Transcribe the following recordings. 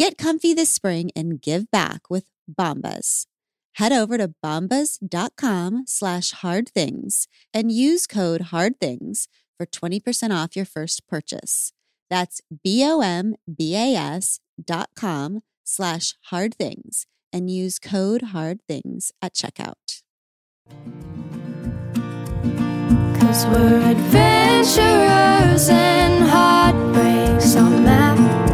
Get comfy this spring and give back with Bombas. Head over to bombas.com slash hard things and use code hard things for 20% off your first purchase. That's B-O-M-B-A-S dot com slash hard things and use code hard things at checkout. Cause we're adventurers and heartbreaks on map.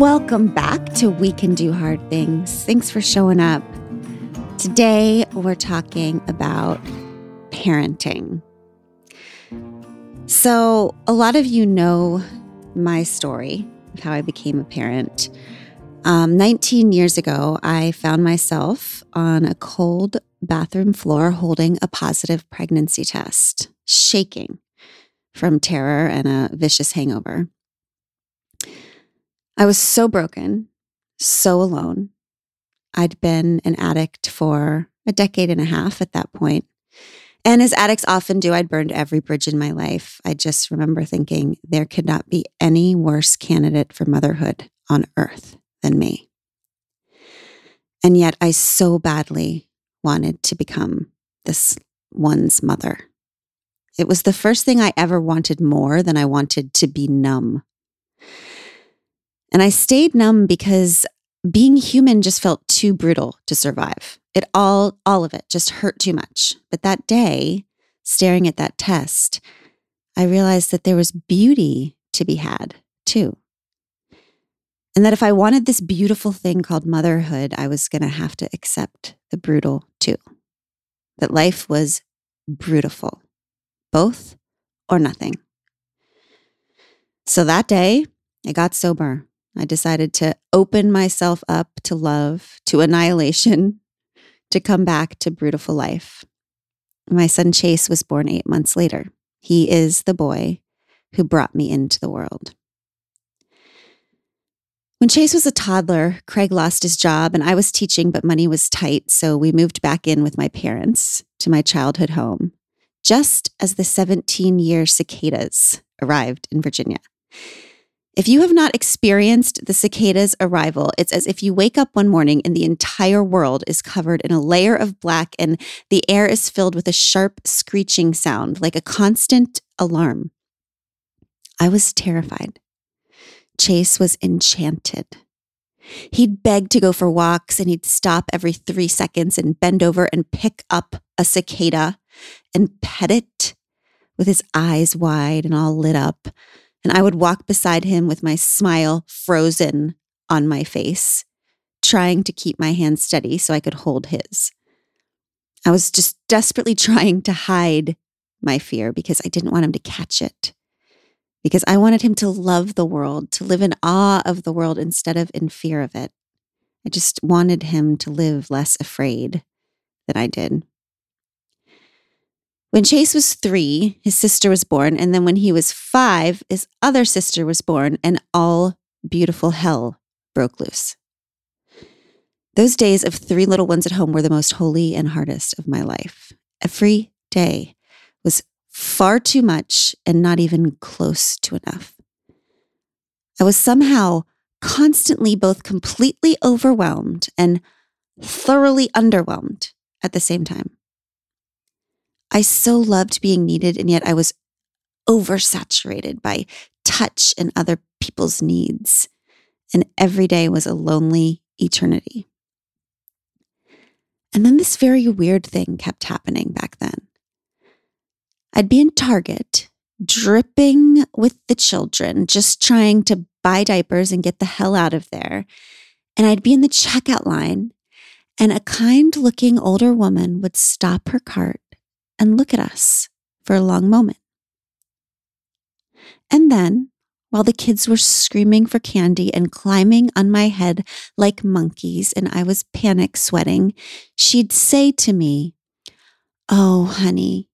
Welcome back to We Can Do Hard Things. Thanks for showing up. Today, we're talking about parenting. So, a lot of you know my story of how I became a parent. Um, 19 years ago, I found myself on a cold bathroom floor holding a positive pregnancy test, shaking from terror and a vicious hangover. I was so broken, so alone. I'd been an addict for a decade and a half at that point. And as addicts often do, I'd burned every bridge in my life. I just remember thinking there could not be any worse candidate for motherhood on earth than me. And yet I so badly wanted to become this one's mother. It was the first thing I ever wanted more than I wanted to be numb. And I stayed numb because being human just felt too brutal to survive. It all, all of it just hurt too much. But that day, staring at that test, I realized that there was beauty to be had too. And that if I wanted this beautiful thing called motherhood, I was going to have to accept the brutal too. That life was brutal, both or nothing. So that day, I got sober I decided to open myself up to love, to annihilation, to come back to beautiful life. My son Chase was born eight months later. He is the boy who brought me into the world. When Chase was a toddler, Craig lost his job and I was teaching, but money was tight. So we moved back in with my parents to my childhood home, just as the 17 year cicadas arrived in Virginia. If you have not experienced the cicada's arrival, it's as if you wake up one morning and the entire world is covered in a layer of black and the air is filled with a sharp screeching sound, like a constant alarm. I was terrified. Chase was enchanted. He'd beg to go for walks and he'd stop every three seconds and bend over and pick up a cicada and pet it with his eyes wide and all lit up and I would walk beside him with my smile frozen on my face, trying to keep my hand steady so I could hold his. I was just desperately trying to hide my fear because I didn't want him to catch it. Because I wanted him to love the world, to live in awe of the world instead of in fear of it. I just wanted him to live less afraid than I did. When Chase was three, his sister was born. And then when he was five, his other sister was born, and all beautiful hell broke loose. Those days of three little ones at home were the most holy and hardest of my life. Every day was far too much and not even close to enough. I was somehow constantly both completely overwhelmed and thoroughly underwhelmed at the same time. I so loved being needed, and yet I was oversaturated by touch and other people's needs. And every day was a lonely eternity. And then this very weird thing kept happening back then. I'd be in Target, dripping with the children, just trying to buy diapers and get the hell out of there. And I'd be in the checkout line, and a kind looking older woman would stop her cart and look at us for a long moment. And then, while the kids were screaming for candy and climbing on my head like monkeys and I was panic sweating, she'd say to me, Oh, honey,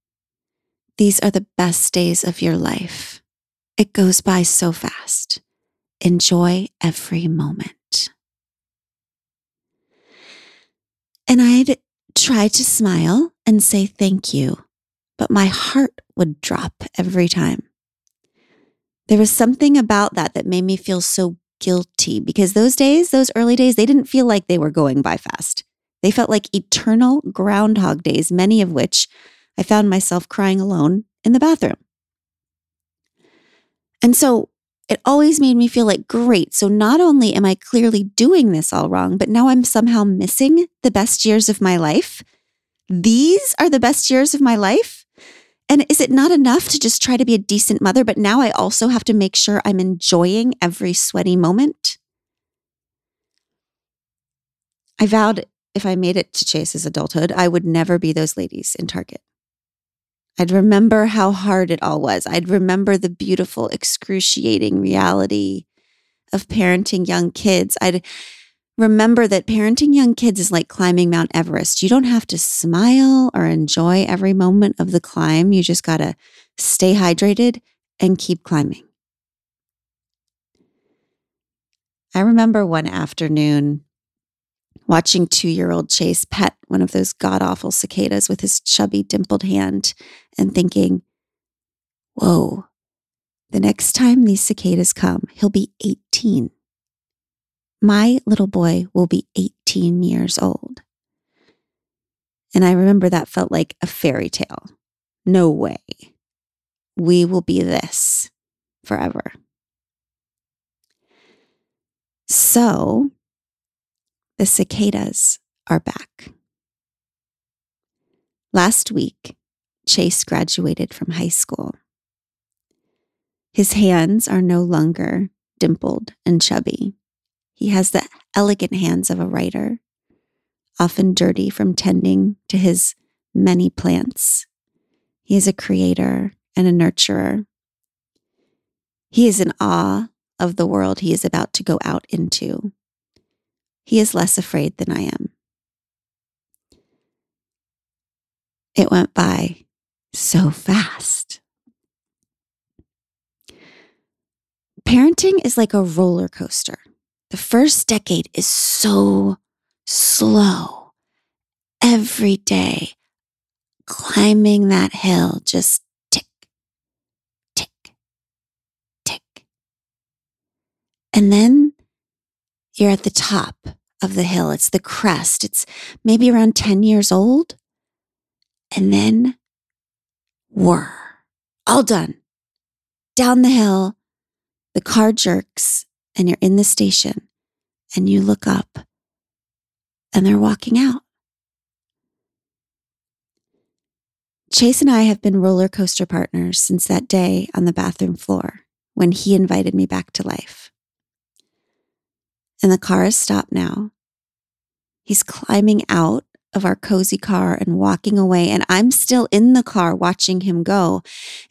these are the best days of your life. It goes by so fast. Enjoy every moment. And I'd try to smile and say thank you, but my heart would drop every time. There was something about that that made me feel so guilty because those days, those early days, they didn't feel like they were going by fast. They felt like eternal groundhog days, many of which I found myself crying alone in the bathroom. And so it always made me feel like, great. So not only am I clearly doing this all wrong, but now I'm somehow missing the best years of my life. These are the best years of my life. And is it not enough to just try to be a decent mother, but now I also have to make sure I'm enjoying every sweaty moment? I vowed if I made it to Chase's adulthood, I would never be those ladies in Target. I'd remember how hard it all was. I'd remember the beautiful, excruciating reality of parenting young kids. I'd remember that parenting young kids is like climbing Mount Everest. You don't have to smile or enjoy every moment of the climb. You just got to stay hydrated and keep climbing. I remember one afternoon watching two year old Chase pet one of those god awful cicadas with his chubby, dimpled hand and thinking, whoa, the next time these cicadas come, he'll be 18. My little boy will be 18 years old. And I remember that felt like a fairy tale. No way. We will be this forever. So the cicadas are back. Last week, Chase graduated from high school. His hands are no longer dimpled and chubby. He has the elegant hands of a writer, often dirty from tending to his many plants. He is a creator and a nurturer. He is in awe of the world he is about to go out into. He is less afraid than I am. It went by so fast. Parenting is like a roller coaster. The first decade is so slow. Every day, climbing that hill, just tick, tick, tick. And then you're at the top of the hill. It's the crest. It's maybe around 10 years old. And then, whir, all done. Down the hill, the car jerks, and you're in the station, and you look up, and they're walking out. Chase and I have been roller coaster partners since that day on the bathroom floor when he invited me back to life. And the car has stopped now. He's climbing out of our cozy car and walking away. And I'm still in the car watching him go.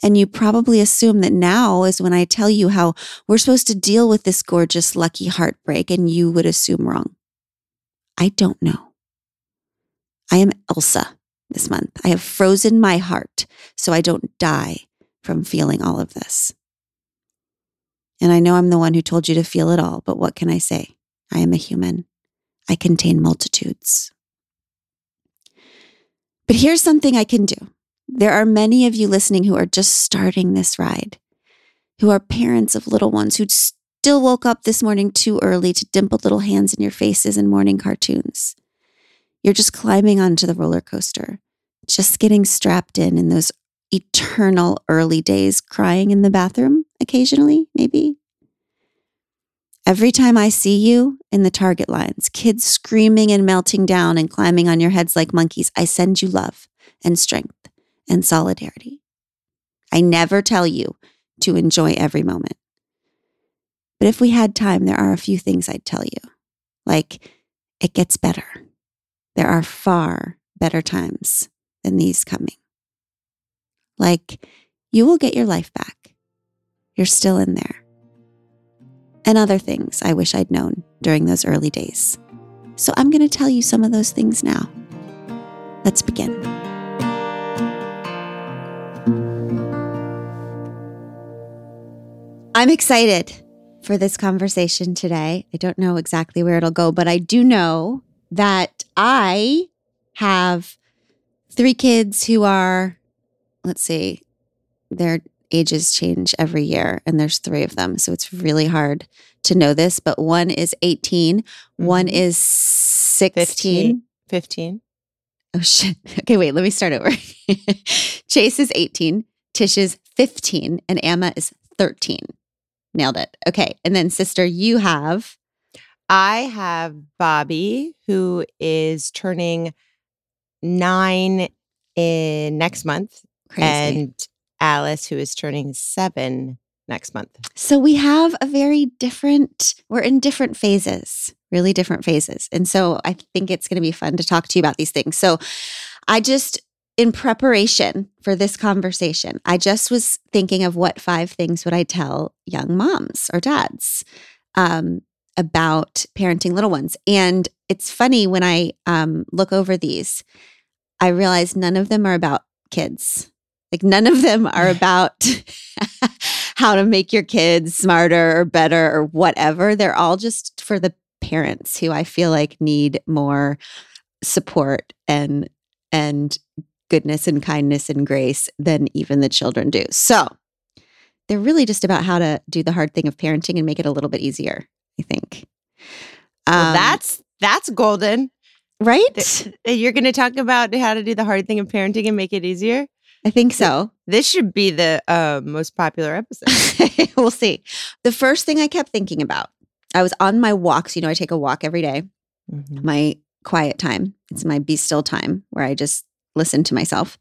And you probably assume that now is when I tell you how we're supposed to deal with this gorgeous, lucky heartbreak. And you would assume wrong. I don't know. I am Elsa this month. I have frozen my heart so I don't die from feeling all of this. And I know I'm the one who told you to feel it all, but what can I say? I am a human. I contain multitudes. But here's something I can do. There are many of you listening who are just starting this ride, who are parents of little ones who still woke up this morning too early to dimple little hands in your faces in morning cartoons. You're just climbing onto the roller coaster, just getting strapped in in those eternal early days, crying in the bathroom occasionally, maybe. Every time I see you in the target lines, kids screaming and melting down and climbing on your heads like monkeys, I send you love and strength and solidarity. I never tell you to enjoy every moment. But if we had time, there are a few things I'd tell you. Like, it gets better. There are far better times than these coming. Like, you will get your life back. You're still in there. And other things I wish I'd known during those early days. So I'm going to tell you some of those things now. Let's begin. I'm excited for this conversation today. I don't know exactly where it'll go, but I do know that I have three kids who are, let's see, their ages change every year, and there's three of them. So it's really hard to know this, but one is 18, one Mhm. is 16. 15. 15. Oh, shit. Okay, wait, let me start over. Chase is 18, Tish is 15, and Emma is 13. Nailed it. Okay. And then, sister, you have I have Bobby, who is turning nine in next month, crazy. and Alice, who is turning seven next month. So we have a very different, we're in different phases, really different phases. And so I think it's going to be fun to talk to you about these things. So I just, in preparation for this conversation, I just was thinking of what five things would I tell young moms or dads um, about parenting little ones. And it's funny when I um, look over these, I realize none of them are about kids. Like none of them are about how to make your kids smarter or better or whatever. They're all just for the parents who I feel like need more support and and goodness and kindness and grace than even the children do. So they're really just about how to do the hard thing of parenting and make it a little bit easier, I think. Well, Um, that's that's golden. right. Th- You're going to talk about how to do the hard thing of parenting and make it easier. I think so. This should be the uh, most popular episode. we'll see. The first thing I kept thinking about, I was on my walks. You know, I take a walk every day, Mhm. my quiet time. It's my be still time where I just listen to myself.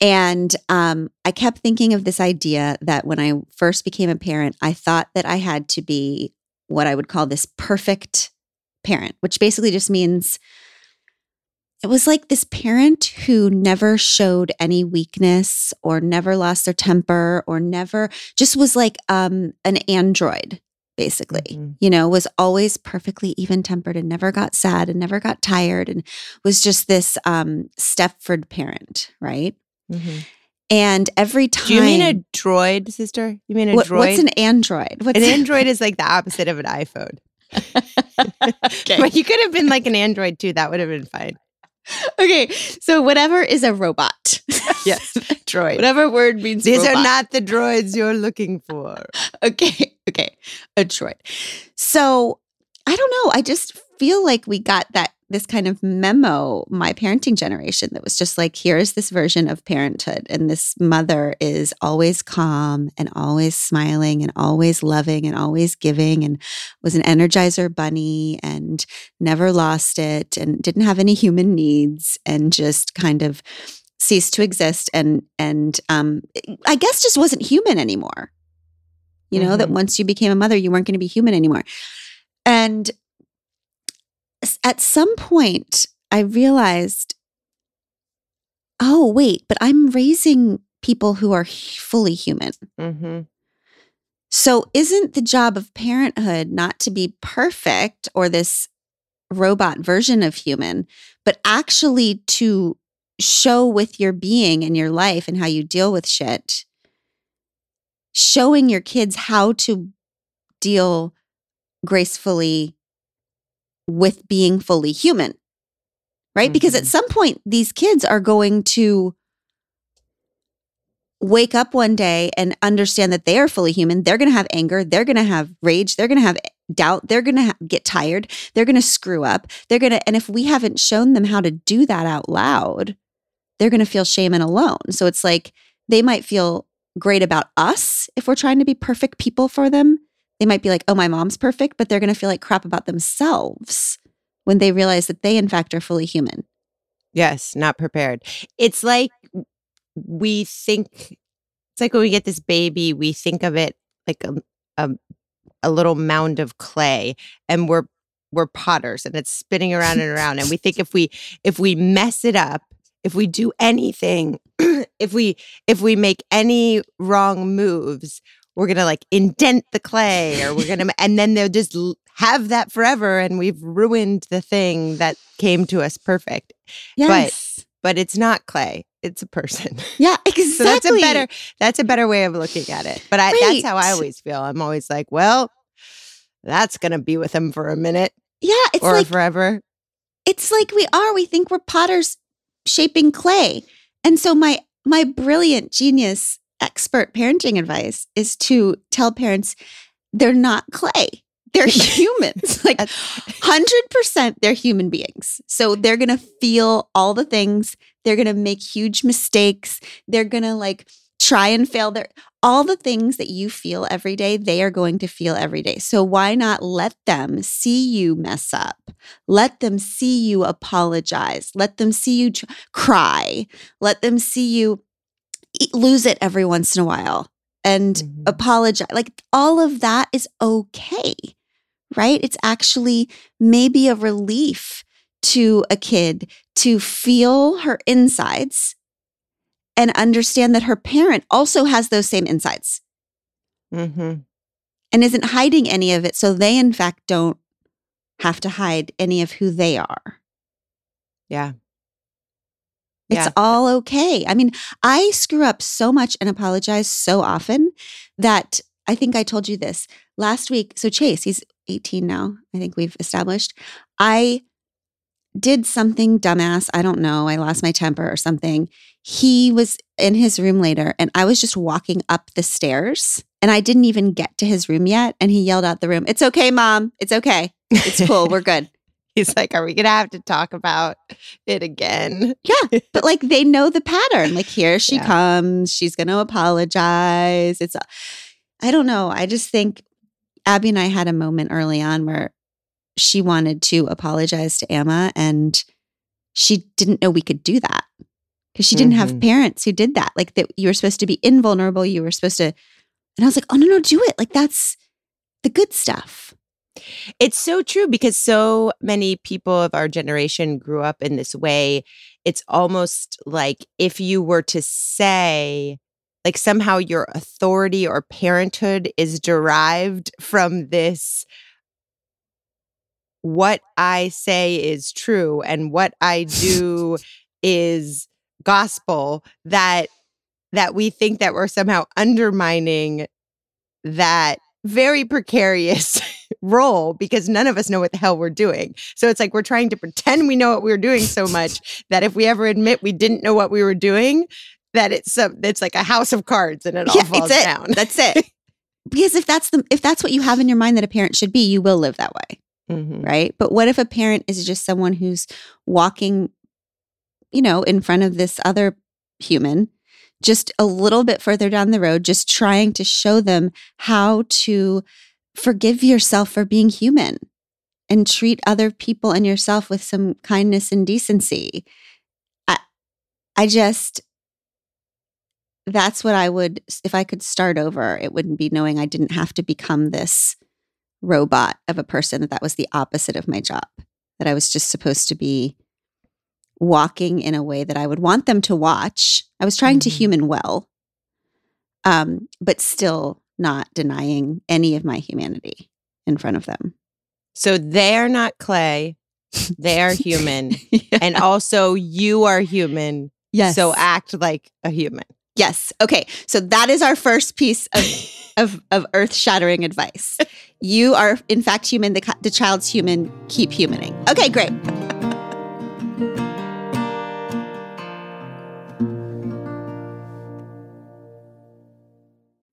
And um, I kept thinking of this idea that when I first became a parent, I thought that I had to be what I would call this perfect parent, which basically just means it was like this parent who never showed any weakness or never lost their temper or never just was like um, an android, basically Mhm. you know, was always perfectly even tempered and never got sad and never got tired and was just this um Stepford parent, right? Mhm. And every time Do you mean a droid, sister? You mean a what- droid? what's an android? What's An android is like the opposite of an iPhone. okay. But you could have been like an android too. That would have been fine. okay. So whatever is a robot. Yes, droid. whatever word means These are not the droids you're looking for. okay okay a droid so i don't know i just feel like we got that this kind of memo my parenting generation that was just like here is this version of parenthood and this mother is always calm and always smiling and always loving and always giving and was an energizer bunny and never lost it and didn't have any human needs and just kind of ceased to exist and and um i guess just wasn't human anymore you know that Mhm. once you became a mother you weren't going to be human anymore and at some point i realized oh wait but i'm raising people who are fully human Mm-hmm. so isn't the job of parenthood not to be perfect or this robot version of human but actually to show with your being and your life and how you deal with shit showing your kids how to deal gracefully with being fully human right? Because at Mhm. some point these kids are going to wake up one day and understand that they are fully human. They're going to have anger. They're going to have rage. They're going to have doubt. They're going to ha- get tired. They're going to screw up. They're going to and if we haven't shown them how to do that out loud they're going to feel shame and alone. So it's like they might feel great about us if we're trying to be perfect people for them they might be like oh my mom's perfect but they're going to feel like crap about themselves when they realize that they in fact are fully human Yes, not prepared. It's like we think it's like when we get this baby, we think of it like a a, a little mound of clay and we're we're potters and it's spinning around and around and we think if we if we mess it up, if we do anything, if we if we make any wrong moves, we're gonna like indent the clay or we're gonna and then they'll just have that forever and we've ruined the thing that came to us perfect Yes. but it's not clay it's a person yeah, exactly. so that's a better that's a better way of looking at it but I, that's how i always feel i'm always like well that's gonna be with him for a minute Yeah, it's or like forever it's like we are. We think we're potters shaping clay. And so my my brilliant genius expert parenting advice is to tell parents they're not clay. They're humans. like 100% they're human beings. So they're going to feel all the things. They're going to make huge mistakes. They're going to like try and fail their all the things that you feel every day, they are going to feel every day. So why not let them see you mess up? Let them see you apologize. Let them see you tr- cry. Let them see you lose it every once in a while and Mhm. apologize. Like all of that is okay, right? It's actually maybe a relief to a kid to feel her insides and understand that her parent also has those same insides Mhm. and isn't hiding any of it. So they, in fact, don't have to hide any of who they are. yeah It's Yeah. all okay. I mean, I screw up so much and apologize so often that I think I told you this last week. So, Chase, he's 18 now. I think we've established. I did something dumbass. I don't know. I lost my temper or something. He was in his room later and I was just walking up the stairs and I didn't even get to his room yet. And he yelled out the room, It's okay, mom. It's okay. It's cool. We're good. He's like are we gonna have to talk about it again Yeah, but like they know the pattern. Like here she Yeah. comes, she's going to apologize. It's I don't know. I just think Abby and I had a moment early on where she wanted to apologize to Emma and she didn't know we could do that because she didn't have Mhm. parents who did that. Like that you were supposed to be invulnerable, you were supposed to and I was like, "Oh no, no, do it. Like that's the good stuff." It's so true because so many people of our generation grew up in this way. It's almost like if you were to say, like somehow your authority or parenthood is derived from this what I say is true and what I do is gospel that that we think that we're somehow undermining that very precarious role because none of us know what the hell we're doing. So it's like we're trying to pretend we know what we're doing so much that if we ever admit we didn't know what we were doing, that it's some it's like a house of cards and it all Yeah, falls it. down. That's it. because if that's the if that's what you have in your mind that a parent should be, you will live that way. Mhm. right? But what if a parent is just someone who's walking, you know, in front of this other human, just a little bit further down the road, just trying to show them how to forgive yourself for being human and treat other people and yourself with some kindness and decency. I, I just, that's what I would, if I could start over, it wouldn't be knowing I didn't have to become this robot of a person that that was the opposite of my job that i was just supposed to be walking in a way that i would want them to watch i was trying to Mhm. human well um but still not denying any of my humanity in front of them So they're not clay, they are human. And also you are human. yes So act like a human. yes okay so that is our first piece of of, of earth shattering advice you are in fact human the, the child's human keep humaning okay great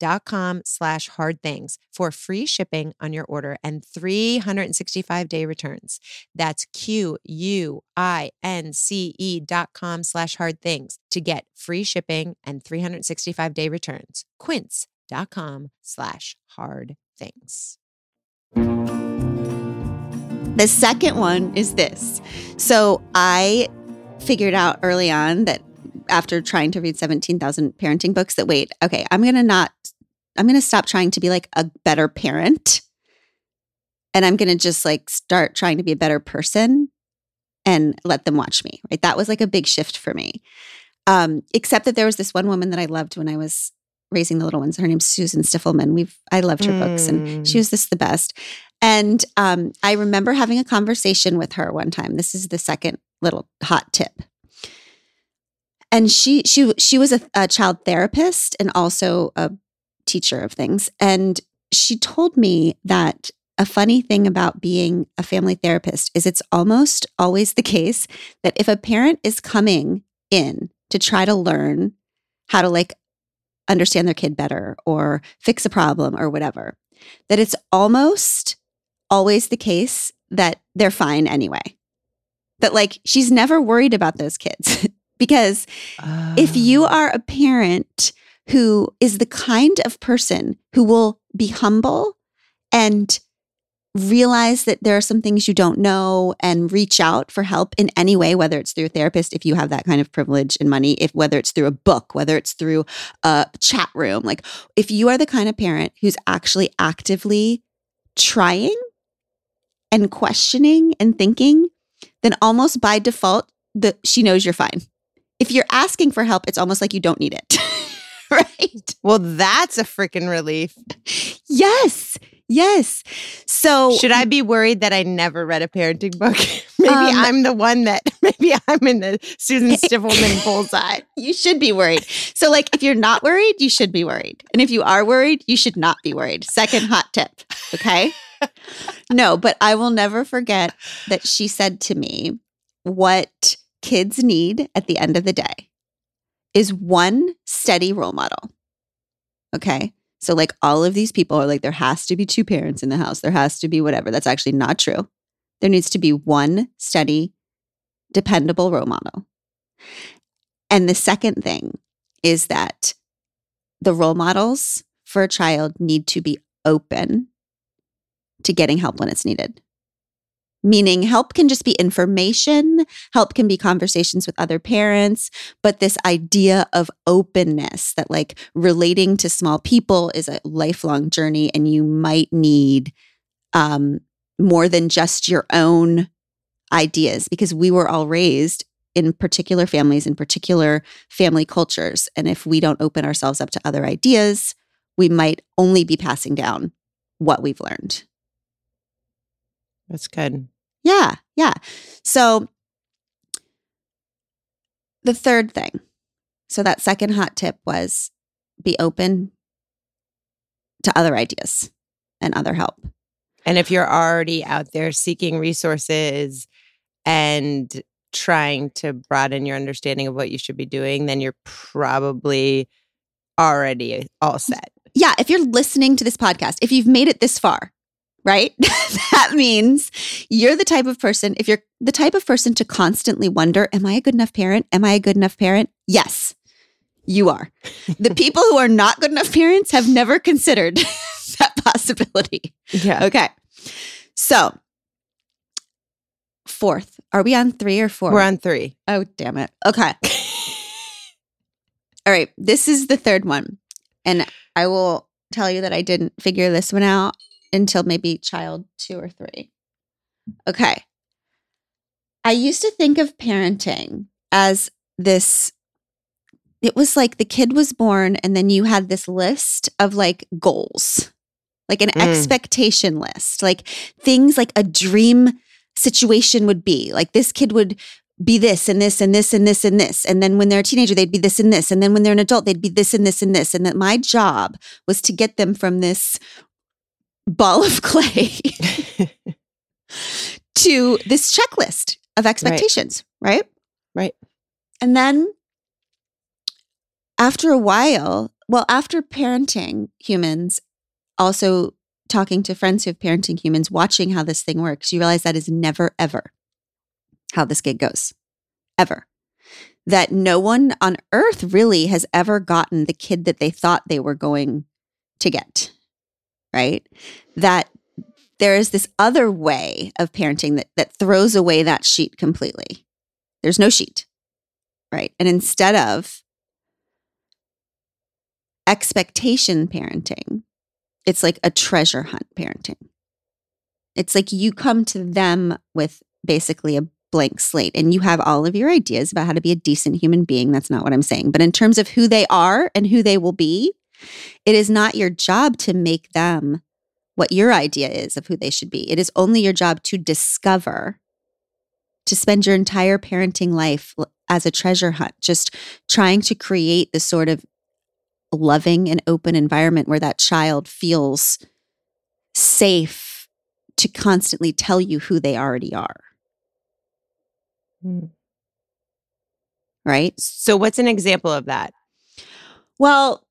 quince.com slash hard things for free shipping on your order and 365 day returns. That's Q U I N C E dot com slash hard things to get free shipping and 365 day returns. Quince.com slash hard things. The second one is this. So I figured out early on that after trying to read 17,000 parenting books that wait, okay, I'm going to not I'm going to stop trying to be like a better parent and I'm going to just like start trying to be a better person and let them watch me. Right? That was like a big shift for me. Um except that there was this one woman that I loved when I was raising the little ones. Her name's Susan Stiffelman. We've I loved her books and she Mm. was just the best. And um, I remember having a conversation with her one time. This is the second little hot tip. And she she she was a, a child therapist and also a teacher of things. And she told me that a funny thing about being a family therapist is it's almost always the case that if a parent is coming in to try to learn how to like understand their kid better or fix a problem or whatever, that it's almost always the case that they're fine anyway. That like she's never worried about those kids because if you Ah. are a parent who is the kind of person who will be humble and realize that there are some things you don't know and reach out for help in any way whether it's through a therapist if you have that kind of privilege and money if whether it's through a book whether it's through a chat room. Like if you are the kind of parent who's actually actively trying and questioning and thinking then almost by default the she knows you're fine. If you're asking for help it's almost like you don't need it right well, that's a freaking relief. yes yes so Should I be worried that I never read a parenting book? maybe Um, I'm the one that, maybe I'm in the Susan Stiffelman bullseye. you should be worried. So, like, if you're not worried, you should be worried. And if you are worried, you should not be worried. Second hot tip. Okay. no, but I will never forget that she said to me, what kids need at the end of the day is one steady role model. Okay. So, like, all of these people are like, there has to be two parents in the house, there has to be whatever. That's actually not true. There needs to be one steady, dependable role model. And the second thing is that the role models for a child need to be open to getting help when it's needed. Meaning, help can just be information, help can be conversations with other parents, but this idea of openness that, like, relating to small people is a lifelong journey, and you might need um, more than just your own ideas because we were all raised in particular families, in particular family cultures. And if we don't open ourselves up to other ideas, we might only be passing down what we've learned. That's good. Yeah, yeah. So the third thing, so that second hot tip was be open to other ideas and other help. And if you're already out there seeking resources and trying to broaden your understanding of what you should be doing, then you're probably already all set. yeah, if you're listening to this podcast, if you've made it this far, right? that means you're the type of person, if you're the type of person to constantly wonder, am I a good enough parent? Am I a good enough parent? Yes, you are. The people who are not good enough parents have never considered that possibility. Yeah. Okay. So, fourth, are we on three or 4 We're on three. Oh, damn it. Okay. All right. This is the third one. And I will tell you that I didn't figure this one out until maybe child two or three. Okay. I used to think of parenting as this it was like the kid was born and then you had this list of like goals, like an Mm. expectation list, like things like a dream situation would be. Like this kid would be this and this and this and this and this. And then when they're a teenager, they'd be this and this. And then when they're an adult, they'd be this and this and this. And that my job was to get them from this ball of clay to this checklist of expectations, right? Right. And then after a while, well, after parenting humans, also talking to friends who have parenting humans, watching how this thing works, you realize that is never, ever how this gig goes. Ever. That no one on earth really has ever gotten the kid that they thought they were going to get. Right? That there is this other way of parenting that, that throws away that sheet completely. There's no sheet. Right. And instead of expectation parenting, it's like a treasure hunt parenting. It's like you come to them with basically a blank slate and you have all of your ideas about how to be a decent human being. That's not what I'm saying. But in terms of who they are and who they will be, it is not your job to make them what your idea is of who they should be. It is only your job to discover, to spend your entire parenting life as a treasure hunt, just trying to create the sort of loving and open environment where that child feels safe to constantly tell you who they already are. Mm. Right? So, what's an example of that? Well,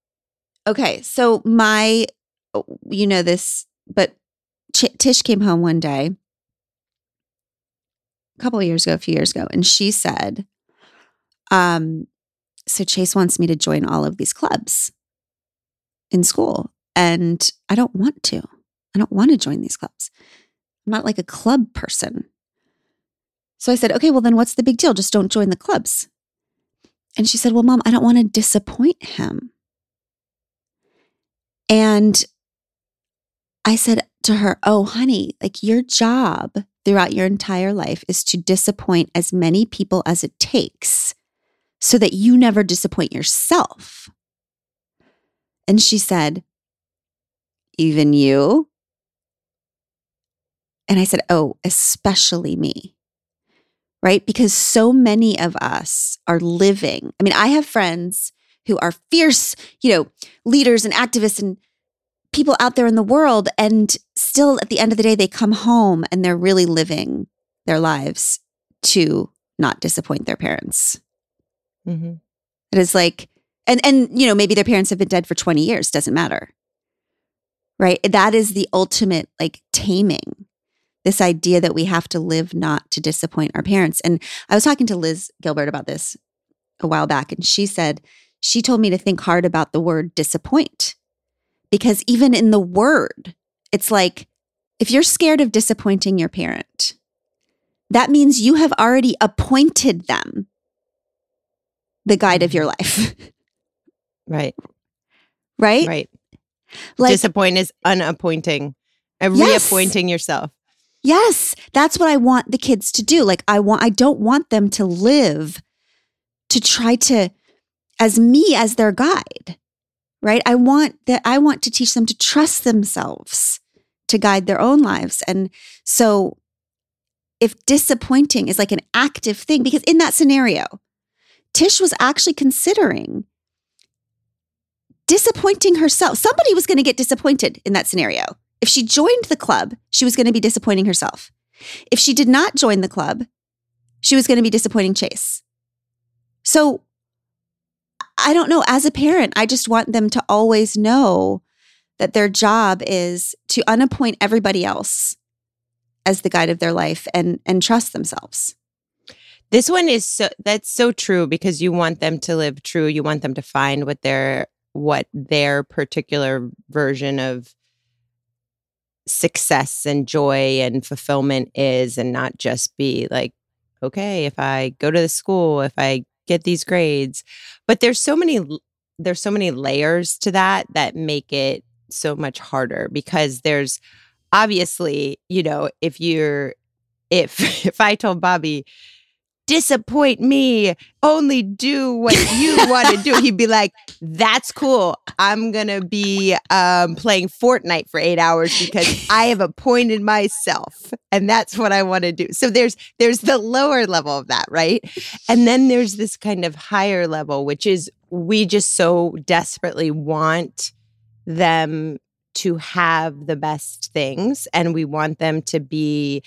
okay. So, my, oh, you know this, but Ch- Tish came home one day, a couple years ago, a few years ago, and she said, um, so Chase wants me to join all of these clubs in school. And I don't want to. I don't want to join these clubs. I'm not like a club person. So I said, okay, well, then what's the big deal? Just don't join the clubs. And she said, well, mom, I don't want to disappoint him. And I said to her, oh, honey, like your job throughout your entire life is to disappoint as many people as it takes so that you never disappoint yourself. And she said, Even you? And I said, Oh, especially me. Right? Because so many of us are living. I mean, I have friends who are fierce, you know, leaders and activists and people out there in the world. And still at the end of the day, they come home and they're really living their lives to not disappoint their parents. Mm-hmm. It is like, and and you know, maybe their parents have been dead for 20 years, doesn't matter. Right? That is the ultimate like taming. This idea that we have to live not to disappoint our parents. And I was talking to Liz Gilbert about this a while back, and she said, she told me to think hard about the word disappoint. Because even in the word, it's like if you're scared of disappointing your parent, that means you have already appointed them the guide of your mm-hmm. life. Right. right? Right. Like, Disappoint is unappointing, and Yes. reappointing yourself. yes, that's what I want the kids to do. Like, I want, I don't want them to live to try to, as me as their guide, right? I want that, I want to teach them to trust themselves to guide their own lives. And so, if disappointing is like an active thing, because in that scenario, Tish was actually considering disappointing herself. Somebody was going to get disappointed in that scenario. If she joined the club, she was going to be disappointing herself. If she did not join the club, she was going to be disappointing Chase. So I don't know. As a parent, I just want them to always know that their job is to unappoint everybody else as the guide of their life and and trust themselves. This one is so that's so true because you want them to live true. You want them to find what their what their particular version of success and joy and fulfillment is and not just be like okay, if I go to the school, if I get these grades. But there's so many there's so many layers to that that make it so much harder because there's obviously, you know, if you're if if I told Bobby disappoint me, only do what you want to do, he'd be like, "That's cool. I'm going to be um playing Fortnite for 8 hours because I have appointed myself and that's what I want to do." So there's there's the lower level of that, right? And then there's this kind of higher level which is we just so desperately want them to have the best things and we want them to be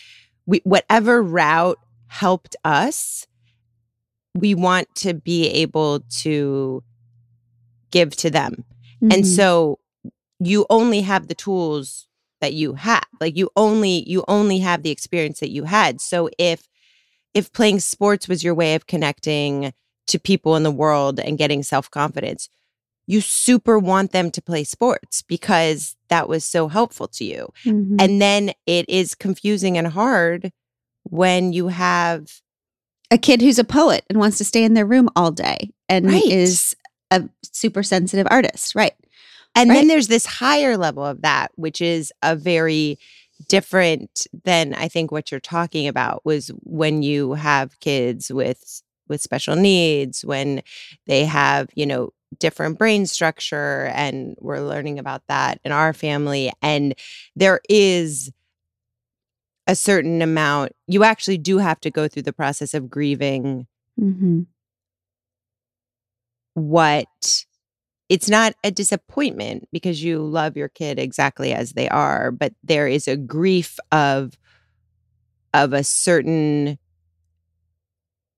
we, whatever route helped us we want to be able to give to them. And Mhm. so you only have the tools that you have. Like you only you only have the experience that you had. So if if playing sports was your way of connecting to people in the world and getting self-confidence, you super want them to play sports because that was so helpful to you. Mhm. And then it is confusing and hard when you have a kid who's a poet and wants to stay in their room all day and Right. is a super sensitive artist. Right. And Right. then there's this higher level of that, which is a very different than I think what you're talking about was when you have kids with with special needs, when they have, you know, different brain structure and we're learning about that in our family and there is a certain amount you actually do have to go through the process of grieving Mm-hmm. what it's not a disappointment because you love your kid exactly as they are but there is a grief of of a certain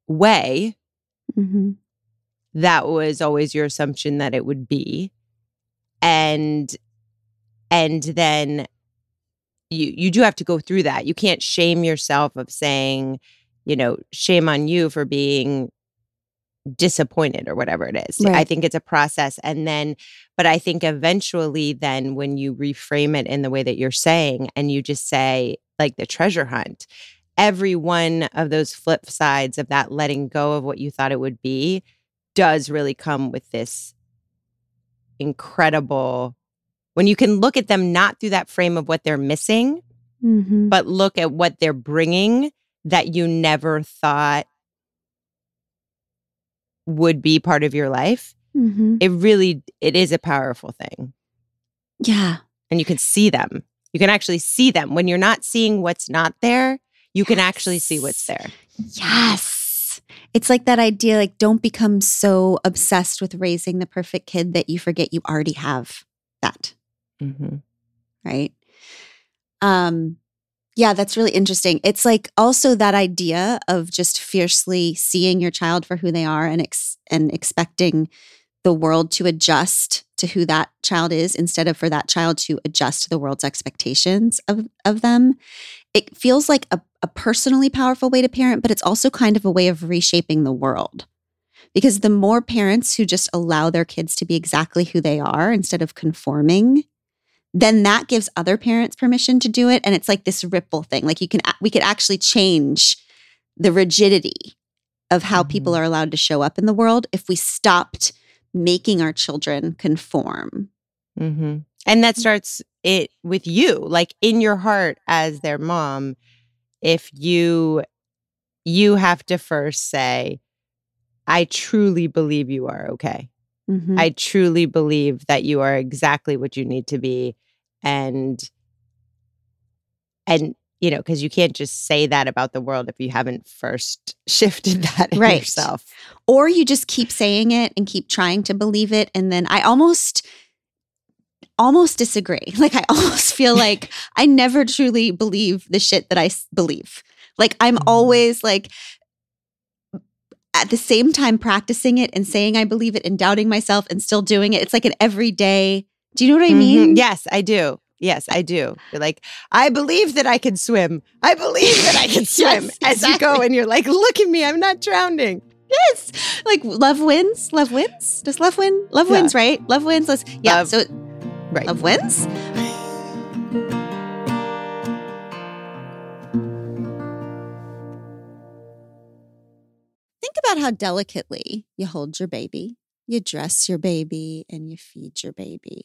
way Mm-hmm. that was always your assumption that it would be and and then you you do have to go through that. You can't shame yourself of saying you know shame on you for being disappointed or whatever it is. I think it's a process and then but i think eventually then when you reframe it in the way that you're saying and you just say like the treasure hunt every one of those flip sides of that letting go of what you thought it would be does really come with this incredible when you can look at them not through that frame of what they're missing Mm-hmm. but look at what they're bringing that you never thought would be part of your life Mm-hmm. it really it is a powerful thing Yeah. and you can see them you can actually see them when you're not seeing what's not there you can actually see what's there Yes. It's like that idea like don't become so obsessed with raising the perfect kid that you forget you already have that, mm-hmm. right? Um yeah, that's really interesting. It's like also that idea of just fiercely seeing your child for who they are and ex- and expecting the world to adjust to who that child is instead of for that child to adjust to the world's expectations of of them. It feels like a, a personally powerful way to parent, but it's also kind of a way of reshaping the world. Because the more parents who just allow their kids to be exactly who they are instead of conforming, then that gives other parents permission to do it and it's like this ripple thing like you can we could actually change the rigidity of how people Mhm. are allowed to show up in the world if we stopped making our children conform Mm-hmm. And that starts it with you, like in your heart as their mom. If you you have to first say, I truly believe you are okay. Mhm. I truly believe that you are exactly what you need to be. And and you know, because you can't just say that about the world if you haven't first shifted that in Right. yourself. or you just keep saying it and keep trying to believe it and then i almost almost disagree like i almost feel like i never truly believe the shit that i believe like i'm Mhm. always like at the same time practicing it and saying i believe it and doubting myself and still doing it it's like an everyday do you know what i Mhm. mean Yes, I do. Yes, I do. You're like, I believe that I can swim. I believe that I can swim. Yes, As you go, and you're like, look at me, I'm not drowning. yes like love wins love wins does love win love Yeah. wins right love wins let's yeah Love- so Right. love wins Think about how delicately you hold your baby, you dress your baby, and you feed your baby.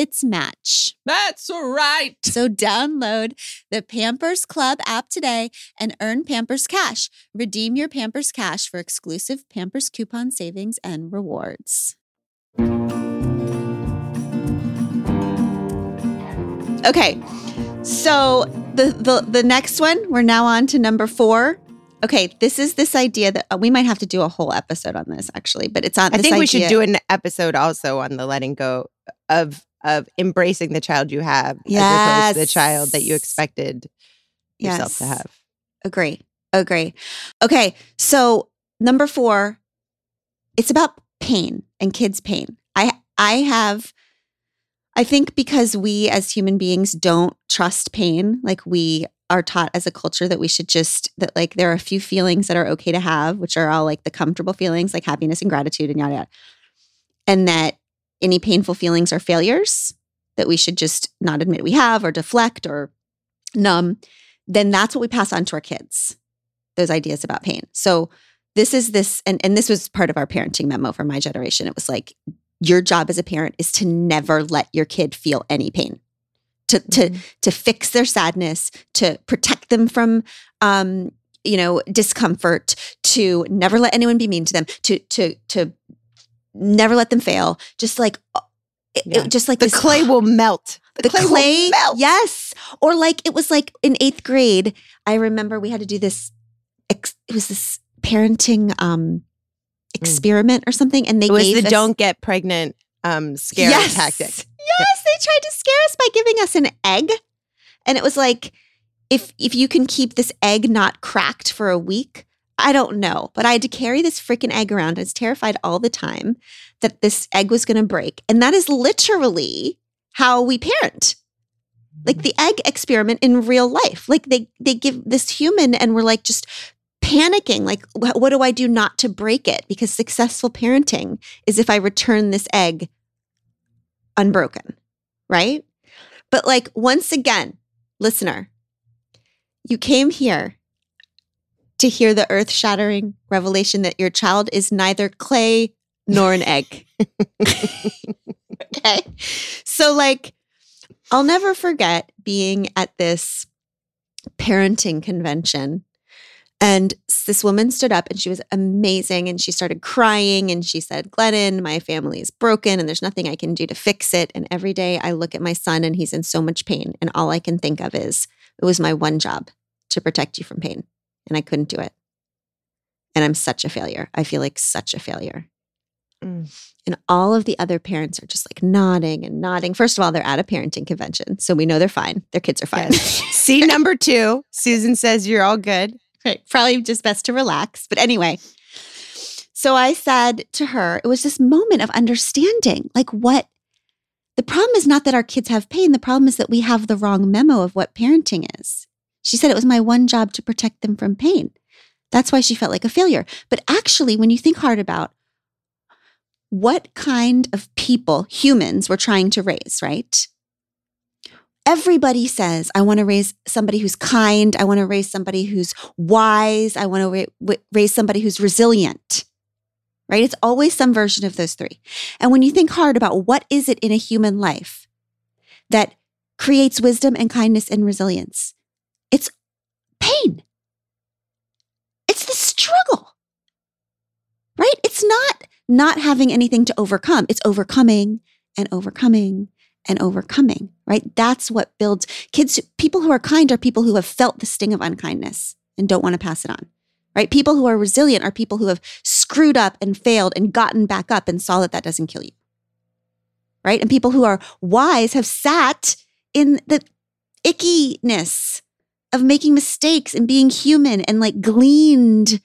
its match. That's right. So download the Pampers Club app today and earn Pampers Cash. Redeem your Pampers Cash for exclusive Pampers coupon savings and rewards. Okay. So the, the the next one, we're now on to number 4. Okay, this is this idea that uh, we might have to do a whole episode on this actually, but it's on I this think we should do an episode also on the letting go of of embracing the child you have as opposed to the child that you Yes. expected yourself to Yes. have. Agree. Agree. Okay. So number four, it's about pain and kids' pain. I I have I think because we as human beings don't trust pain, like we are taught as a culture that we should just that like there are a few feelings that are okay to have, which are all like the comfortable feelings, like happiness and gratitude and yada yada. And that any painful feelings or failures that we should just not admit we have or deflect or numb then that's what we pass on to our kids those ideas about pain. So this is this and, and this was part of our parenting memo for my generation. It was like your job as a parent is to never let your kid feel any pain to to to fix their sadness to protect them from um you know discomfort to never let anyone be mean to them to to to never let them fail just like uh, it- it- just like The clay will melt. the clay, will melt. yes or like it was like in eighth grade i remember we had to do this it was this parenting um experiment or something and they It was gave the us- don't get pregnant um scare Yes. tactic. yes they tried to scare us by giving us an egg and it was like if if you can keep this egg not cracked for a week i don't know but i had to carry this freaking egg around. I was terrified all the time that this egg was going to break and that is literally how we parent. Like mm-hmm. the egg experiment in real life. Like they they give this human and we're like just panicking like wh- what do i do not to break it? Because successful parenting is if i return this egg unbroken right? But like once again listener you came here to hear the earth-shattering revelation that your child is neither clay nor an egg okay so like I'll never forget being at this parenting convention. And this woman stood up and she was amazing. And she started crying and she said, Glennon, my family is broken and there's nothing I can do to fix it. And every day I look at my son and he's in so much pain. And all I can think of is, it was my one job to protect you from pain. And I couldn't do it. And I'm such a failure. I feel like such a failure. Mm. And all of the other parents are just like nodding and nodding. First of all, they're at a parenting convention. So we know they're fine. Their kids are fine. See number two. Susan says you're all good. right. Probably just best to relax. But anyway, so I said to her, it was this moment of understanding like what the problem is not that our kids have pain. The problem is that we have the wrong memo of what parenting is. She said it was my one job to protect them from pain. That's why she felt like a failure. But actually, when you think hard about what kind of people, humans, we're trying to raise, right? Everybody says, I want to raise somebody who's kind. I want to raise somebody who's wise. I want to ra- raise somebody who's resilient, right? It's always some version of those three. And when you think hard about what is it in a human life that creates wisdom and kindness and resilience, it's pain. It's the struggle, right? It's not not having anything to overcome. It's overcoming and overcoming and overcoming, right? That's what builds kids. People who are kind are people who have felt the sting of unkindness and don't want to pass it on, right? People who are resilient are people who have screwed up and failed and gotten back up and saw that that doesn't kill you, right? And people who are wise have sat in the ickiness of making mistakes and being human and like gleaned,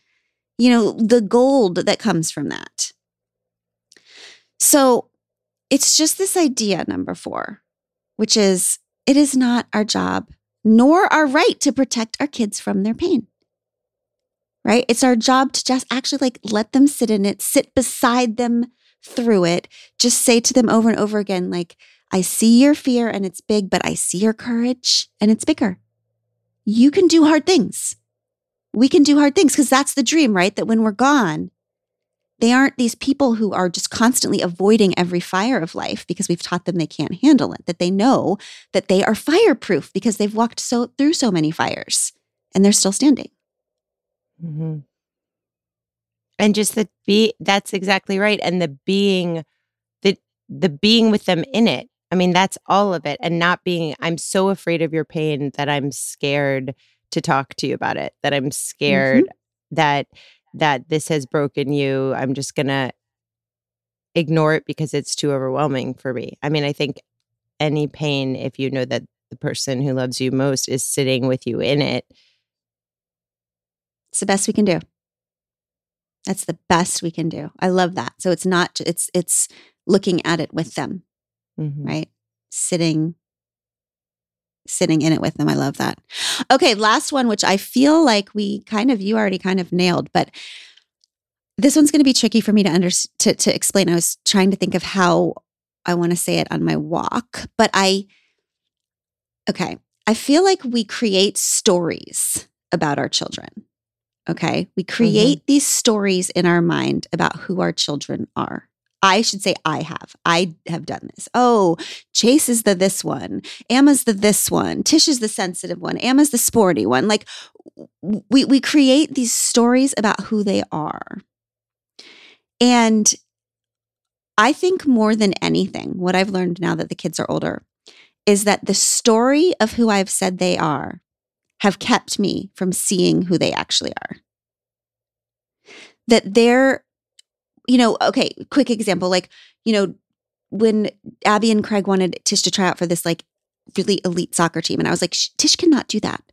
you know, the gold that comes from that. So it's just this idea, number four, which is it is not our job nor our right to protect our kids from their pain. Right? It's our job to just actually like let them sit in it, sit beside them through it, just say to them over and over again, like, I see your fear and it's big, but I see your courage and it's bigger. You can do hard things. We can do hard things because that's the dream, right? That when we're gone, they aren't these people who are just constantly avoiding every fire of life because we've taught them they can't handle it, that they know that they are fireproof because they've walked so through so many fires and they're still standing. Mm-hmm. And just the be that's exactly right. And the being the the being with them in it. I mean, that's all of it. And not being, I'm so afraid of your pain that I'm scared to talk to you about it, that I'm scared mm-hmm. that that this has broken you. I'm just gonna ignore it because it's too overwhelming for me. I mean, I think any pain, if you know that the person who loves you most is sitting with you in it, it's the best we can do. That's the best we can do. I love that. So it's not it's it's looking at it with them. Mm-hmm. Right? Sitting sitting in it with them. I love that. Okay, last one which I feel like we kind of you already kind of nailed, but this one's going to be tricky for me to under to to explain. I was trying to think of how I want to say it on my walk, but I okay, I feel like we create stories about our children. Okay. We mm-hmm. create mm-hmm. these stories in our mind about who our children are. I should say I have. I have done this. Oh, Chase is the this one. Amma's the this one. Tish is the sensitive one. Amma's the sporty one. Like we we create these stories about who they are. And I think more than anything, what I've learned now that the kids are older is that the story of who I've said they are have kept me from seeing who they actually are. That they're, you know, okay, quick example like, you know, when Abby and Craig wanted Tish to try out for this like really elite soccer team, and I was like, Tish cannot do that.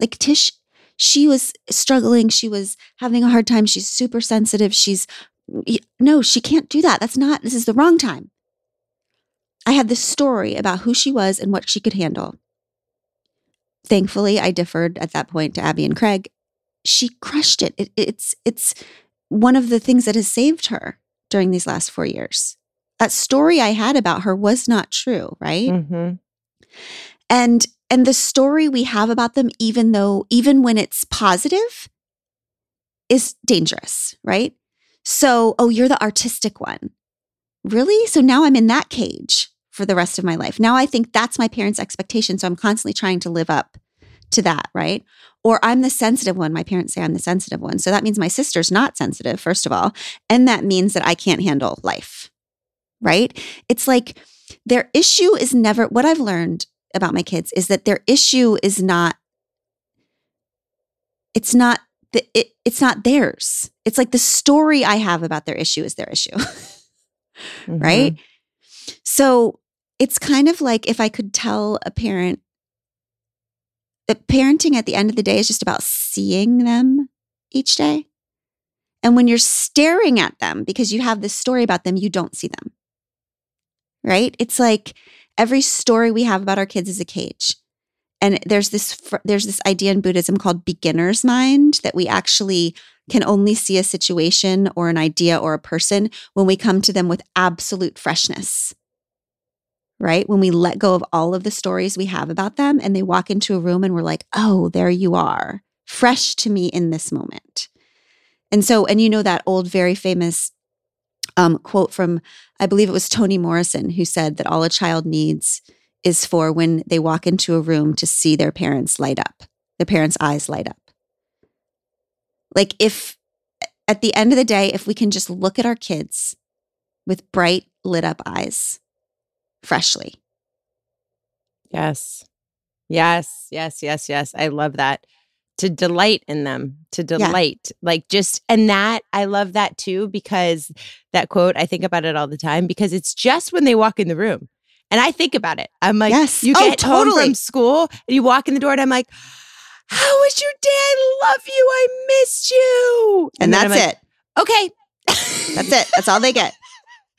Like, Tish, she was struggling. She was having a hard time. She's super sensitive. She's, no, she can't do that. That's not, this is the wrong time. I had this story about who she was and what she could handle. Thankfully, I differed at that point to Abby and Craig. She crushed it. it it's it's one of the things that has saved her during these last four years. That story I had about her was not true, right? Mm-hmm. And and the story we have about them, even though even when it's positive, is dangerous, right? So, oh, you're the artistic one. Really? So now I'm in that cage for the rest of my life. Now I think that's my parents' expectation. So I'm constantly trying to live up to that, right? Or I'm the sensitive one. My parents say I'm the sensitive one. So that means my sister's not sensitive, first of all. And that means that I can't handle life, right? It's like their issue is never what I've learned about my kids is that their issue is not, it's not. The, it, it's not theirs. It's like the story I have about their issue is their issue. mm-hmm. Right. So it's kind of like if I could tell a parent that parenting at the end of the day is just about seeing them each day. And when you're staring at them because you have this story about them, you don't see them. Right? It's like every story we have about our kids is a cage. And there's this there's this idea in Buddhism called beginner's mind that we actually can only see a situation or an idea or a person when we come to them with absolute freshness right? When we let go of all of the stories we have about them and they walk into a room and we're like, oh, there you are, fresh to me in this moment. And so, and you know that old, very famous um, quote from, I believe it was Toni Morrison, who said that all a child needs is for when they walk into a room to see their parents light up, their parents' eyes light up. Like, if at the end of the day, if we can just look at our kids with bright, lit up eyes, freshly. Yes. Yes, yes, yes, yes. I love that. To delight in them, to delight. Yeah. Like just, and that, I love that too, because that quote, I think about it all the time because it's just when they walk in the room. And I think about it. I'm like, yes. you oh, get oh, totally. home from school and you walk in the door and I'm like, how was your day? I love you. I missed you. And, and that's like, it. Okay. that's it. That's all they get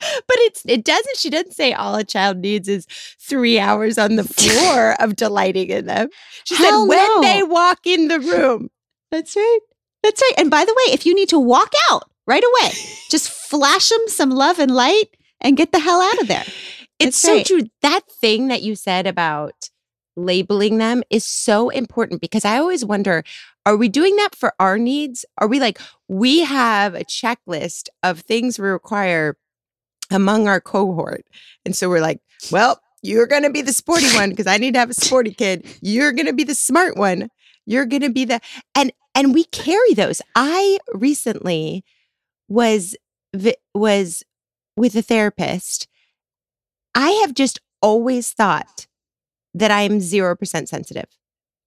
but it's it doesn't she doesn't say all a child needs is three hours on the floor of delighting in them she Hell said when no. they walk in the room that's right that's right and by the way if you need to walk out right away just flash them some love and light and get the hell out of there it's so right. true that thing that you said about labeling them is so important because I always wonder are we doing that for our needs? Are we like, we have a checklist of things we require among our cohort. And so we're like, well, you're going to be the sporty one because I need to have a sporty kid. You're going to be the smart one. You're going to be the, and, and we carry those. I recently was, was with a therapist. I have just always thought that I am 0% sensitive.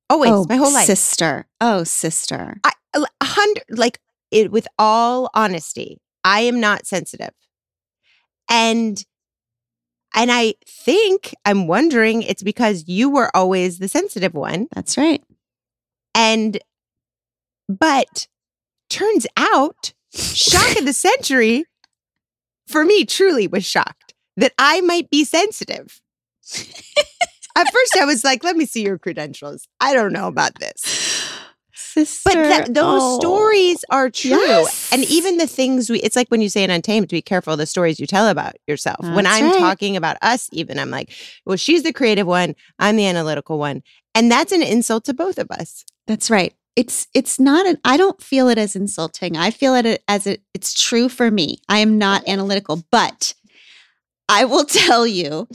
Always, oh, my whole life. Sister. Oh, sister. I, a hundred, like it, with all honesty, I am not sensitive. And, and I think I'm wondering it's because you were always the sensitive one. That's right. And, but turns out, shock of the century for me truly was shocked that I might be sensitive. At first, I was like, let me see your credentials. I don't know about this. Sister. But th- those oh. stories are true. Yes. And even the things we, it's like when you say in Untamed, be careful the stories you tell about yourself. when I'm right. talking about us, even, I'm like, well, she's the creative one, I'm the analytical one. And that's an insult to both of us. That's right. It's it's not an I don't feel it as insulting. I feel it as it it's true for me. I am not analytical, but I will tell you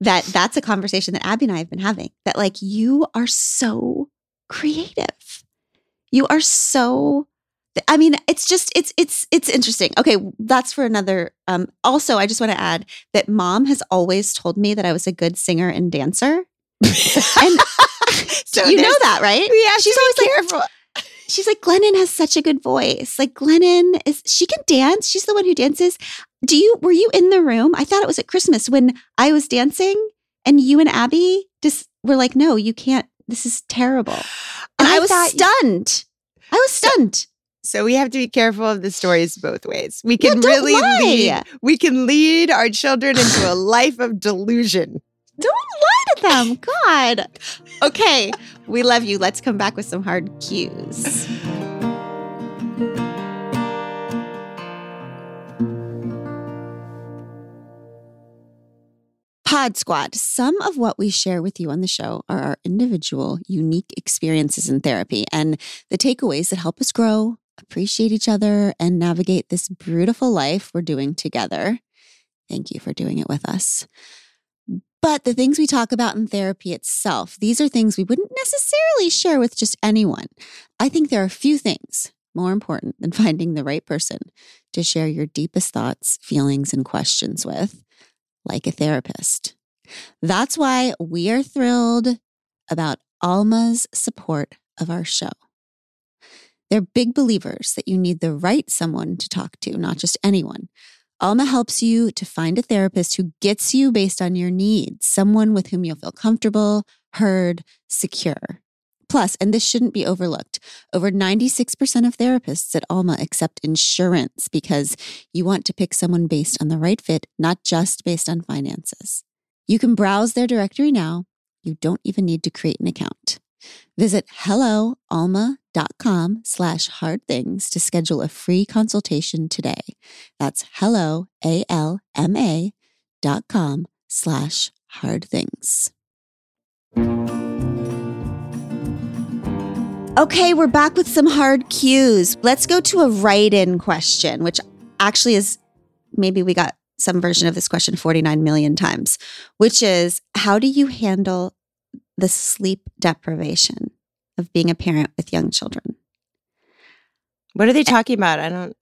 that that's a conversation that Abby and I have been having. That like you are so creative. You are so I mean, it's just it's it's it's interesting. Okay, that's for another um also I just want to add that mom has always told me that I was a good singer and dancer. And So you know that, right? Yeah, She's always be like, careful. she's like Glennon has such a good voice. Like Glennon is she can dance. She's the one who dances. Do you were you in the room? I thought it was at Christmas when I was dancing and you and Abby just were like, "No, you can't. This is terrible." I, was thought you- stunned. I was stunned. So we have to be careful of the stories both ways. We can really lie. lead. We can lead our children into a life of delusion. Don't lie to them. God. Okay, we love you. Let's come back with some hard cues. Pod Squad. Some of what we share with you on the show are our individual, unique experiences in therapy and the takeaways that help us grow, appreciate each other, and navigate this beautiful life we're doing together. Thank you for doing it with us. But the things we talk about in therapy itself, these are things we wouldn't necessarily share with just anyone. I think there are a few things more important than finding the right person to share your deepest thoughts, feelings, and questions with, like a therapist. That's why we are thrilled about Alma's support of our show. They're big believers that you need the right someone to talk to, not just anyone. Alma helps you to find a therapist who gets you based on your needs, someone with whom you'll feel comfortable, heard, secure. Plus, and this shouldn't be overlooked, over 96% of therapists at Alma accept insurance because you want to pick someone based on the right fit, not just based on finances. You can browse their directory now. You don't even need to create an account. Visit helloalma.com slash hard things to schedule a free consultation today. That's hello, A-L-M-A dot com slash hard things. Okay, we're back with some hard cues. Let's go to a write in question, which actually is maybe we got some version of this question 49 million times, which is how do you handle the sleep deprivation of being a parent with young children? What are they eh. talking about? I don't.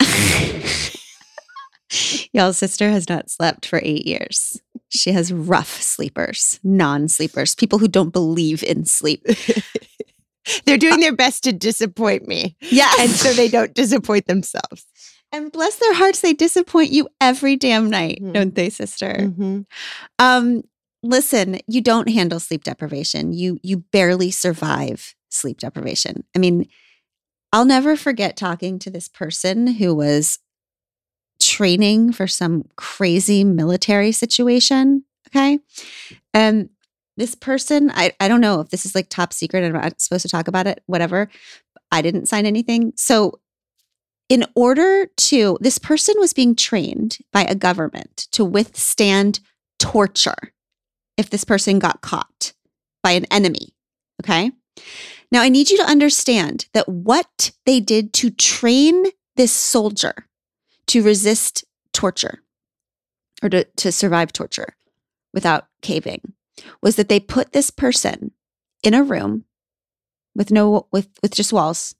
Y'all's sister has not slept for eight years. She has rough sleepers, non sleepers, people who don't believe in sleep. They're doing their best to disappoint me. Yeah. And so they don't disappoint themselves. And bless their hearts, they disappoint you every damn night, Mhm. don't they, sister? Mhm. Um, listen, you don't handle sleep deprivation. You you barely survive sleep deprivation. I mean, I'll never forget talking to this person who was training for some crazy military situation. Okay. And this person, I, I don't know if this is like top secret I'm not supposed to talk about it, whatever. I didn't sign anything. So in order to, this person was being trained by a government to withstand torture if this person got caught by an enemy. Okay. Now, I need you to understand that what they did to train this soldier to resist torture or to, to survive torture without caving was that they put this person in a room with no with with just walls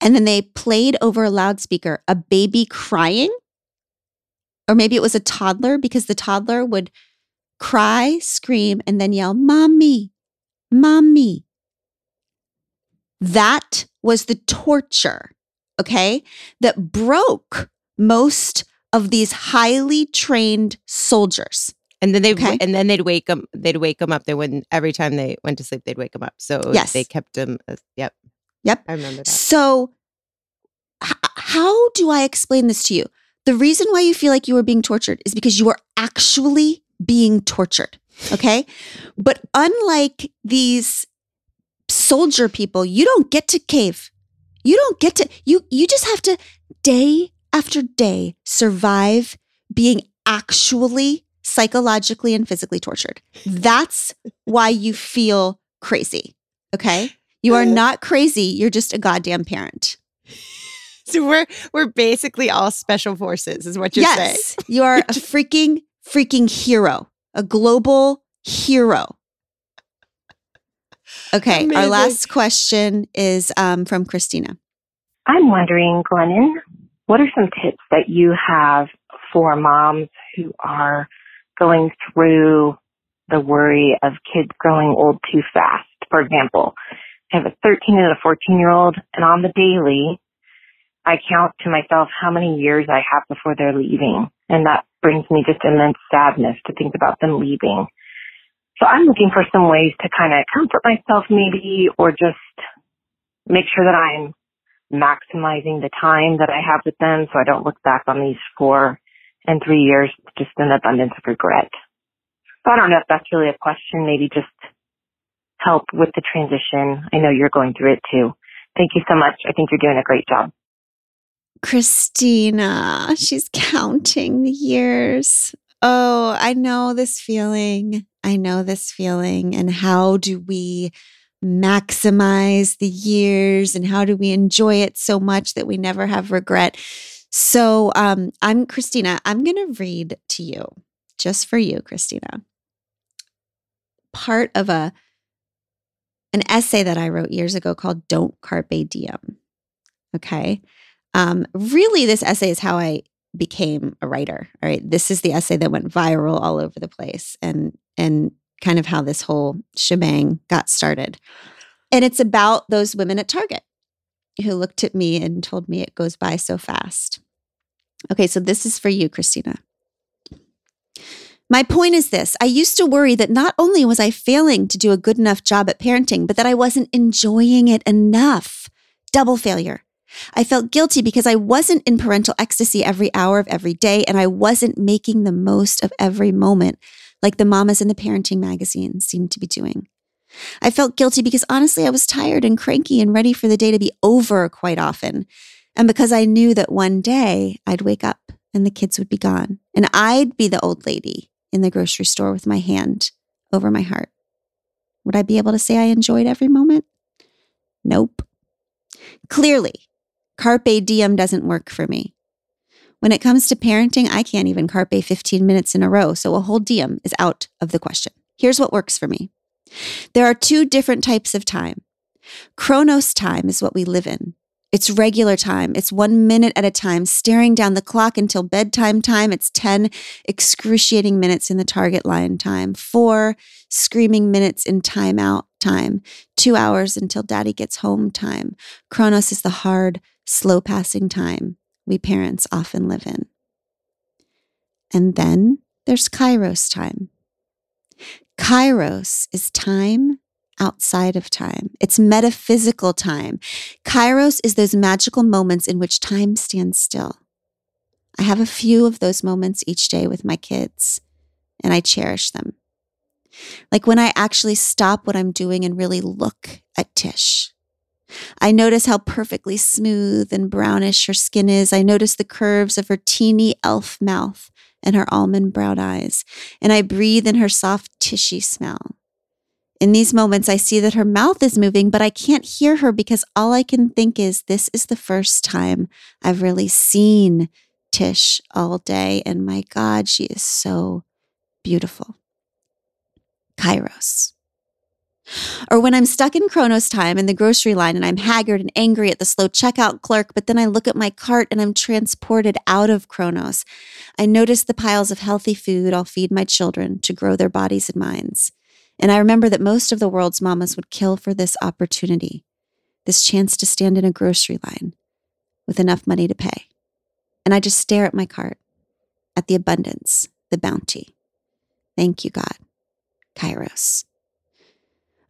and then they played over a loudspeaker a baby crying? Or maybe it was a toddler because the toddler would cry scream and then yell mommy mommy. That was the torture okay that broke most of these highly trained soldiers And then they Okay. and then they'd wake them. They'd wake them up. They wouldn't every time they went to sleep. They'd wake them up. So Yes. they kept them. Uh, yep. Yep. I remember that. So, h- how do I explain this to you? The reason why you feel like you were being tortured is because you are actually being tortured. Okay. but unlike these soldier people, you don't get to cave. You don't get to, you, you just have to day after day survive being actually psychologically and physically tortured. That's why you feel crazy. Okay. You are not crazy. You're just a goddamn parent. So we're we're basically all special forces, is what you're saying. yes. You are a freaking, freaking hero, a global hero. Okay. Our last question is um, from Christina. I'm wondering, Glennon, what are some tips that you have for moms who are going through the worry of kids growing old too fast? For example, I have a 13 and a 14 year old, and on the daily, I count to myself how many years I have before they're leaving. And that brings me just immense sadness to think about them leaving. So I'm looking for some ways to kind of comfort myself maybe, or just make sure that I'm maximizing the time that I have with them so I don't look back on these four and three years just an abundance of regret. So I don't know if that's really a question, maybe just help with the transition. I know you're going through it too. Thank you so much. I think you're doing a great job. Christina, she's counting the years. Oh, I know this feeling. I know this feeling. And how do we maximize the years and how do we enjoy it so much that we never have regret? So, um, I'm Christina. I'm going to read to you, just for you, Christina, part of a an essay that I wrote years ago called "Don't Carpe Diem." Okay. Um, really, this essay is how I became a writer. All right, this is the essay that went viral all over the place, and and kind of how this whole shebang got started. And it's about those women at Target who looked at me and told me it goes by so fast. Okay, so this is for you, Christina. My point is this I used to worry that not only was I failing to do a good enough job at parenting, but that I wasn't enjoying it enough. Double failure. I felt guilty because I wasn't in parental ecstasy every hour of every day, and I wasn't making the most of every moment like the mamas in the parenting magazines seemed to be doing. I felt guilty because honestly, I was tired and cranky and ready for the day to be over quite often. And because I knew that one day I'd wake up and the kids would be gone, and I'd be the old lady in the grocery store with my hand over my heart. Would I be able to say I enjoyed every moment? Nope. Clearly, carpe diem doesn't work for me. When it comes to parenting, I can't even carpe 15 minutes in a row, so a whole diem is out of the question. Here's what works for me there are two different types of time. Chronos time is what we live in. It's regular time. It's one minute at a time, staring down the clock until bedtime time. It's 10 excruciating minutes in the target line time, four screaming minutes in timeout time, two hours until daddy gets home time. Chronos is the hard, slow passing time we parents often live in. And then there's Kairos time. Kairos is time outside of time. It's metaphysical time. Kairos is those magical moments in which time stands still. I have a few of those moments each day with my kids, and I cherish them. Like when I actually stop what I'm doing and really look at Tish. I notice how perfectly smooth and brownish her skin is. I notice the curves of her teeny elf mouth and her almond brown eyes. And I breathe in her soft, tishy smell. In these moments, I see that her mouth is moving, but I can't hear her because all I can think is this is the first time I've really seen Tish all day. And my God, she is so beautiful. Kairos. Or when I'm stuck in Chronos time in the grocery line and I'm haggard and angry at the slow checkout clerk, but then I look at my cart and I'm transported out of Chronos. I notice the piles of healthy food I'll feed my children to grow their bodies and minds. And I remember that most of the world's mamas would kill for this opportunity, this chance to stand in a grocery line with enough money to pay. And I just stare at my cart, at the abundance, the bounty. Thank you, God. Kairos.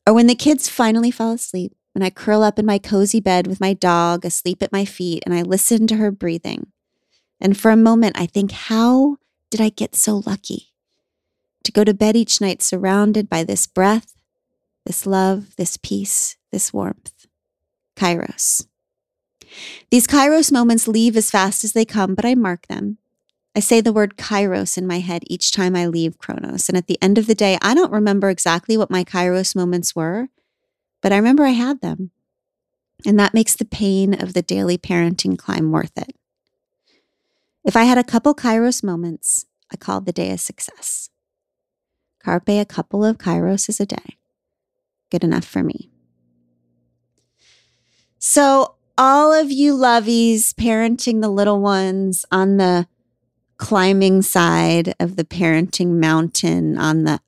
Or when the kids finally fall asleep, when I curl up in my cozy bed with my dog asleep at my feet and I listen to her breathing. And for a moment, I think, how did I get so lucky? To go to bed each night surrounded by this breath, this love, this peace, this warmth. Kairos. These Kairos moments leave as fast as they come, but I mark them. I say the word Kairos in my head each time I leave Chronos. And at the end of the day, I don't remember exactly what my Kairos moments were, but I remember I had them. And that makes the pain of the daily parenting climb worth it. If I had a couple Kairos moments, I called the day a success. Carpe a couple of Kairos a day. Good enough for me. So, all of you lovies parenting the little ones on the climbing side of the parenting mountain, on the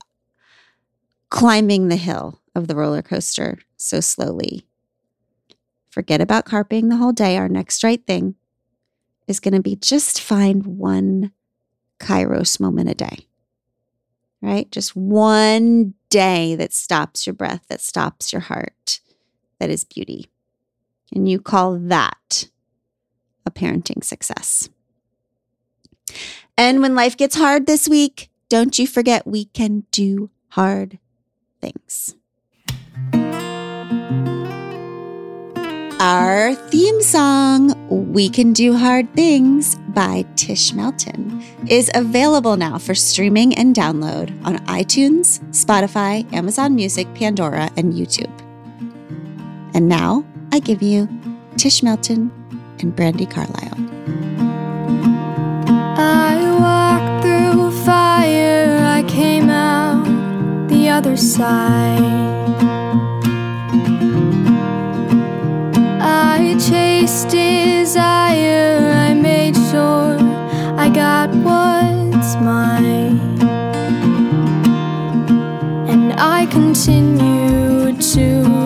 climbing the hill of the roller coaster so slowly. Forget about carping the whole day. Our next right thing is going to be just find one Kairos moment a day, right? Just one day that stops your breath, that stops your heart, that is beauty. And you call that a parenting success. And when life gets hard this week, don't you forget we can do hard things. Our theme song, We Can Do Hard Things by Tish Melton, is available now for streaming and download on iTunes, Spotify, Amazon Music, Pandora, and YouTube. And now I give you Tish Melton and Brandi Carlile. I walked through fire, I came out the other side. I chased desire, I made sure I got what's mine. And I continue to